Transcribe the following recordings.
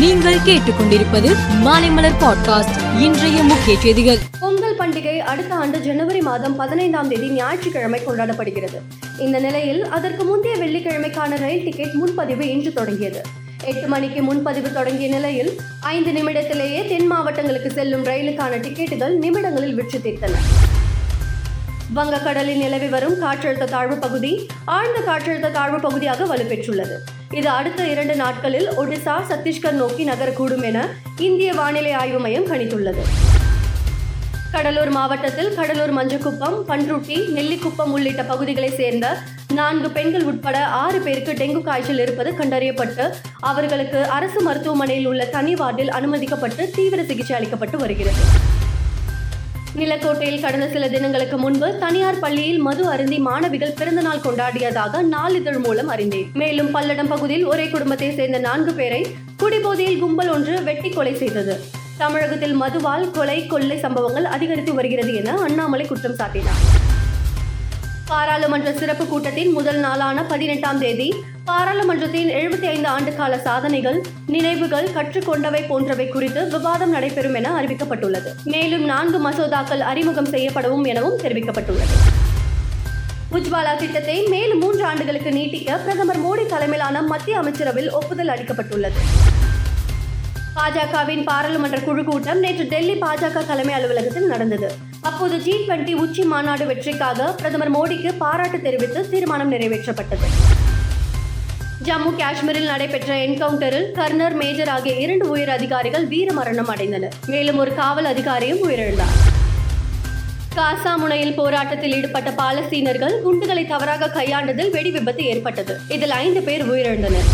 நீங்கள் கேட்டுக்கொண்டிருப்பது மாலைமலர் பாட்காஸ்ட் இன்றைய முக்கிய செய்திகள். பொங்கல் பண்டிகை அடுத்த ஆண்டு ஜனவரி மாதம் பதினைந்தாம் தேதி ஞாயிற்றுக்கிழமை கொண்டாடப்படுகிறது. இந்த நிலையில் அதற்கு முந்தைய வெள்ளிக்கிழமைக்கான ரயில் டிக்கெட் முன்பதிவு இன்று தொடங்கியது. எட்டு மணிக்கு முன்பதிவு தொடங்கிய நிலையில் ஐந்து நிமிடத்திலேயே தென் மாவட்டங்களுக்கு செல்லும் ரயிலுக்கான டிக்கெட்டுகள் நிமிடங்களில் விற்று தீர்த்தன. வங்கக்கடலில் நிலவி வரும் காற்றழுத்த தாழ்வு பகுதி ஆழ்ந்த காற்றழுத்த தாழ்வு பகுதியாக வலுப்பெற்றுள்ளது. இது அடுத்த இரண்டு நாட்களில் ஒடிசா சத்தீஸ்கர் நோக்கி நகரக்கூடும் என இந்திய வானிலை ஆய்வு மையம் கணித்துள்ளது. கடலூர் மாவட்டத்தில் கடலூர் மஞ்சக்குப்பம் பன்ருட்டி நெல்லிக்குப்பம் உள்ளிட்ட பகுதிகளைச் சேர்ந்த நான்கு பெண்கள் உட்பட ஆறு பேருக்கு டெங்கு காய்ச்சல் இருப்பது கண்டறியப்பட்டு அவர்களுக்கு அரசு மருத்துவமனையில் உள்ள தனி வார்டில் அனுமதிக்கப்பட்டு தீவிர சிகிச்சை அளிக்கப்பட்டு வருகிறது. நிலக்கோட்டையில் கடந்த சில தினங்களுக்கு முன்பு தனியார் பள்ளியில் மது அருந்தி மாணவிகள் பிறந்தநாள் கொண்டாடியதாக நாளிதழ் மூலம் அறிந்தேன். மேலும் பல்லடம் பகுதியில் ஒரே குடும்பத்தை சேர்ந்த நான்கு பேரை குடிபோதையில் கும்பல் ஒன்று வெட்டி கொலை செய்தது. தமிழகத்தில் மதுவால் கொலை கொள்ளை சம்பவங்கள் அதிகரித்து வருகிறது என அண்ணாமலை குற்றம் சாட்டினார். பாராளுமன்ற சிறப்பு கூட்டத்தின் முதல் நாளான பதினெட்டாம் தேதி பாராளுமன்றத்தின் எழுபத்தி ஐந்து ஆண்டு கால சாதனைகள் நினைவுகள் கற்றுக்கொண்டவை போன்றவை குறித்து விவாதம் நடைபெறும் என அறிவிக்கப்பட்டுள்ளது. மேலும் நான்கு மசோதாக்கள் அறிமுகம் செய்யப்படவும் எனவும் தெரிவிக்கப்பட்டுள்ளது. உஜ்வாலா திட்டத்தை மேலும் மூன்று ஆண்டுகளுக்கு நீட்டிக்க பிரதமர் மோடி தலைமையிலான மத்திய அமைச்சரவையில் ஒப்புதல் அளிக்கப்பட்டுள்ளது. பாஜகவின் பாராளுமன்ற குழு கூட்டம் நேற்று டெல்லி பாஜக தலைமை அலுவலகத்தில் நடந்தது. அப்போது ஜி டுவெண்டி உச்சி மாநாடு வெற்றிக்காக பிரதமர் மோடிக்கு பாராட்டு தெரிவித்து தீர்மானம் நிறைவேற்றப்பட்டது. ஜம்மு காஷ்மீரில் நடைபெற்ற என்கவுண்டரில் கர்னர் மேஜர் ஆகிய இரண்டு உயர் அதிகாரிகள் வீரமரணம் அடைந்தனர். மேலும் ஒரு காவல் அதிகாரியும் உயிரிழந்தார். காசா முனையில் போராட்டத்தில் ஈடுபட்ட பாலஸ்தீனர்கள் குண்டுகளை தவறாக கையாண்டதில் வெடி விபத்து ஏற்பட்டது. இதில் ஐந்து பேர் உயிரிழந்தனர்.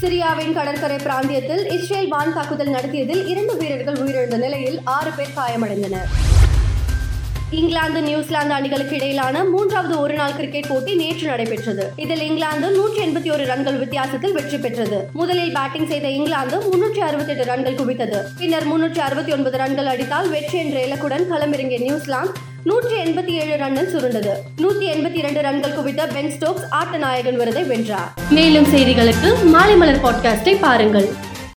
சிரியாவின் கடற்கரை பிராந்தியத்தில் இஸ்ரேல் வான் தாக்குதல் நடத்தியதில் இரண்டு வீரர்கள் உயிரிழந்த நிலையில் ஆறு பேர் காயமடைந்தனர். இங்கிலாந்து நியூசிலாந்து அணிகளுக்கு இடையிலான மூன்றாவது ஒருநாள் கிரிக்கெட் போட்டி நேற்று நடைபெற்றது. இதில் இங்கிலாந்து நூற்றி எண்பத்தி ஒரு ரன்கள் வித்தியாசத்தில் வெற்றி பெற்றது. முதலில் பேட்டிங் செய்த இங்கிலாந்து முன்னூற்றி அறுபத்தி எட்டு ரன்கள் குவித்தது. பின்னர் முன்னூற்றி அறுபத்தி ஒன்பது ரன்கள் அடித்தால் வெற்றி என்ற இலக்குடன் களமிறங்கிய நியூசிலாந்து நூற்றி எண்பத்தி ஏழு ரன்னில் சுருண்டது. நூற்றி எண்பத்தி இரண்டு ரன்கள் குவித்த பென் ஸ்டோக்ஸ் ஆட்ட நாயகன் விருதை வென்றார். மேலும் செய்திகளுக்கு மாலை மலர் பாட்காஸ்டை பாருங்கள்.